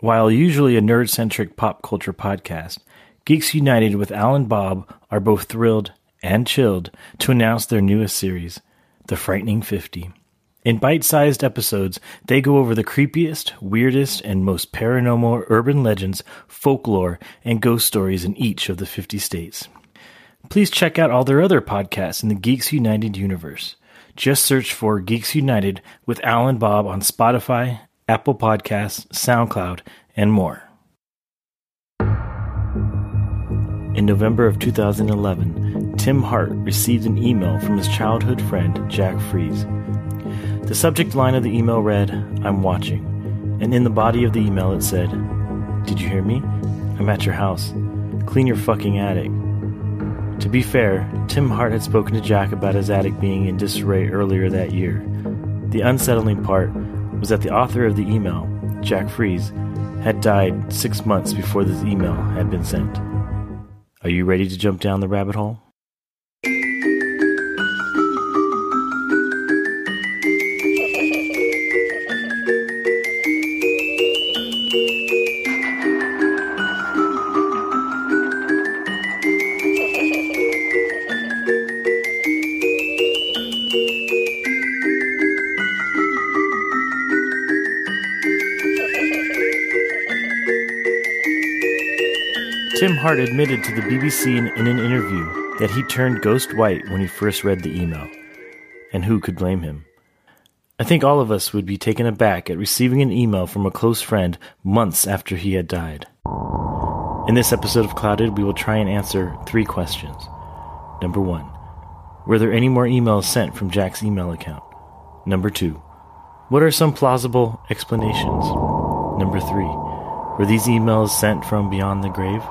While usually a nerd centric pop culture podcast, Geeks United with Al and Bob are both thrilled and chilled to announce their newest series, The Frightening 50. In bite sized episodes, they go over the creepiest, weirdest, and most paranormal urban legends, folklore, and ghost stories in each of the 50 states. Please check out all their other podcasts in the Geeks United universe. Just search for Geeks United with Al and Bob on Spotify, Apple Podcasts, SoundCloud, and more. In November of 2011, Tim Hart received an email from his childhood friend, Jack Fries. The subject line of the email read, I'm watching, and in the body of the email it said, Did you hear me? I'm at your house. Clean your fucking attic. To be fair, Tim Hart had spoken to Jack about his attic being in disarray earlier that year. The unsettling part was that the author of the email, Jack Fries, had died six months before this email had been sent. Are you ready to jump down the rabbit hole? Tim Hart admitted to the BBC in, in, an interview that he turned ghost white when he first read the email. And who could blame him? I think all of us would be taken aback at receiving an email from a close friend months after he had died. In this episode of Clouded, we will try and answer three questions. Number one, were there any more emails sent from Jack's email account? Number two, what are some plausible explanations? Number three, were these emails sent from beyond the grave?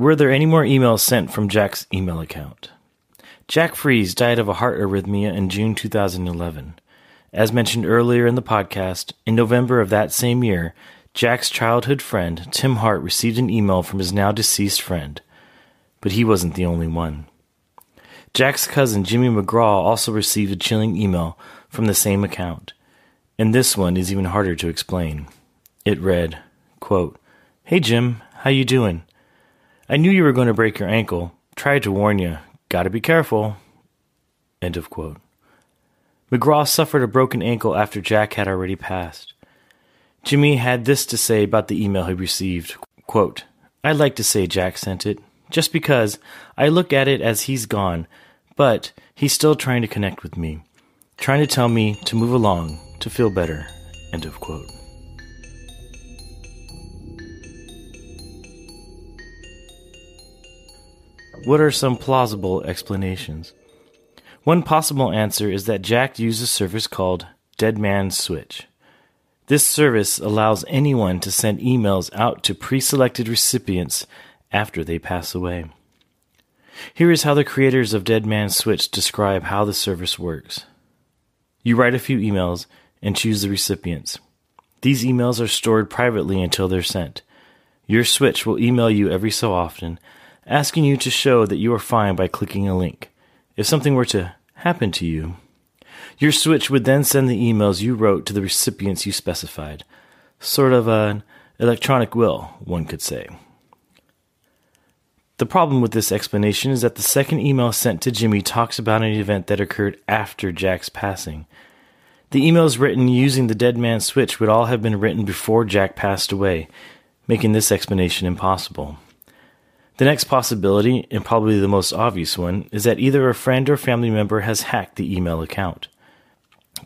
Were there any more emails sent from Jack's email account? Jack Fries died of a heart arrhythmia in June 2011. As mentioned earlier in the podcast, in November of that same year, Jack's childhood friend, Tim Hart, received an email from his now deceased friend. But he wasn't the only one. Jack's cousin, Jimmy McGraw, also received a chilling email from the same account. And this one is even harder to explain. It read, quote, Hey Jim, how you doing? I knew you were going to break your ankle. Tried to warn you. Gotta be careful. End of quote. McGraw suffered a broken ankle after Jack had already passed. Jimmy had this to say about the email he received quote, I'd like to say Jack sent it, just because I look at it as he's gone, but he's still trying to connect with me, trying to tell me to move along, to feel better. End of quote. What are some plausible explanations? One possible answer is that Jack used a service called Dead Man's Switch. This service allows anyone to send emails out to pre selected recipients after they pass away. Here is how the creators of Dead Man's Switch describe how the service works. You write a few emails and choose the recipients. These emails are stored privately until they're sent. Your switch will email you every so often asking you to show that you are fine by clicking a link. If something were to happen to you, your switch would then send the emails you wrote to the recipients you specified. Sort of an electronic will, one could say. The problem with this explanation is that the second email sent to Jimmy talks about an event that occurred after Jack's passing. The emails written using the dead man's switch would all have been written before Jack passed away, making this explanation impossible. The next possibility, and probably the most obvious one, is that either a friend or family member has hacked the email account.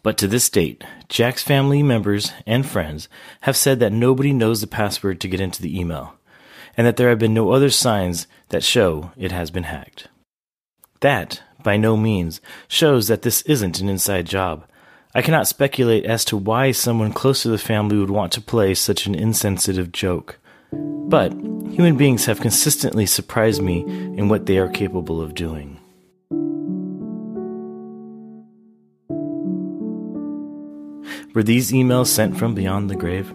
But to this date, Jack's family members and friends have said that nobody knows the password to get into the email, and that there have been no other signs that show it has been hacked. That, by no means, shows that this isn't an inside job. I cannot speculate as to why someone close to the family would want to play such an insensitive joke. But human beings have consistently surprised me in what they are capable of doing. Were these emails sent from beyond the grave?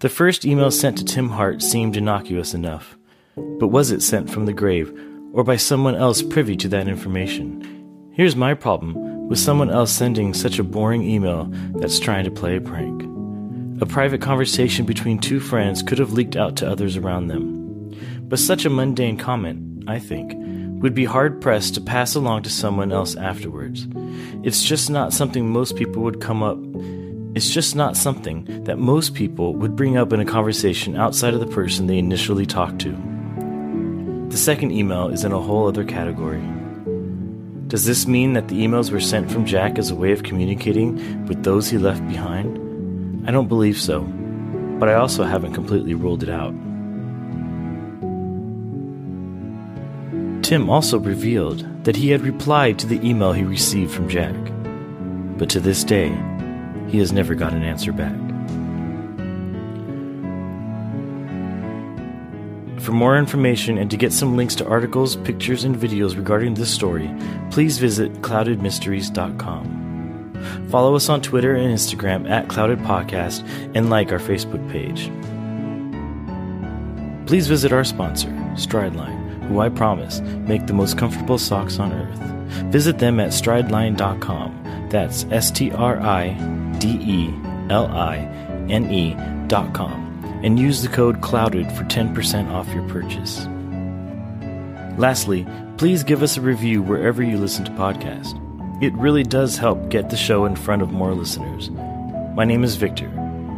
The first email sent to Tim Hart seemed innocuous enough. But was it sent from the grave, or by someone else privy to that information? Here's my problem with someone else sending such a boring email that's trying to play a prank. A private conversation between two friends could have leaked out to others around them. But such a mundane comment, I think, would be hard pressed to pass along to someone else afterwards. It's just not something most people would come up. It's just not something that most people would bring up in a conversation outside of the person they initially talked to. The second email is in a whole other category. Does this mean that the emails were sent from Jack as a way of communicating with those he left behind? I don't believe so, but I also haven't completely ruled it out. Tim also revealed that he had replied to the email he received from Jack, but to this day, he has never got an answer back. For more information and to get some links to articles, pictures, and videos regarding this story, please visit cloudedmysteries.com. Follow us on Twitter and Instagram at Clouded Podcast and like our Facebook page. Please visit our sponsor, Strideline, who I promise make the most comfortable socks on earth. Visit them at strideline.com. That's S T R I D E L I N E.com and use the code CLOUDED for 10% off your purchase. Lastly, please give us a review wherever you listen to podcasts. It really does help get the show in front of more listeners. My name is Victor,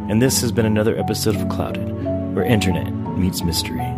and this has been another episode of Clouded, where internet meets mystery.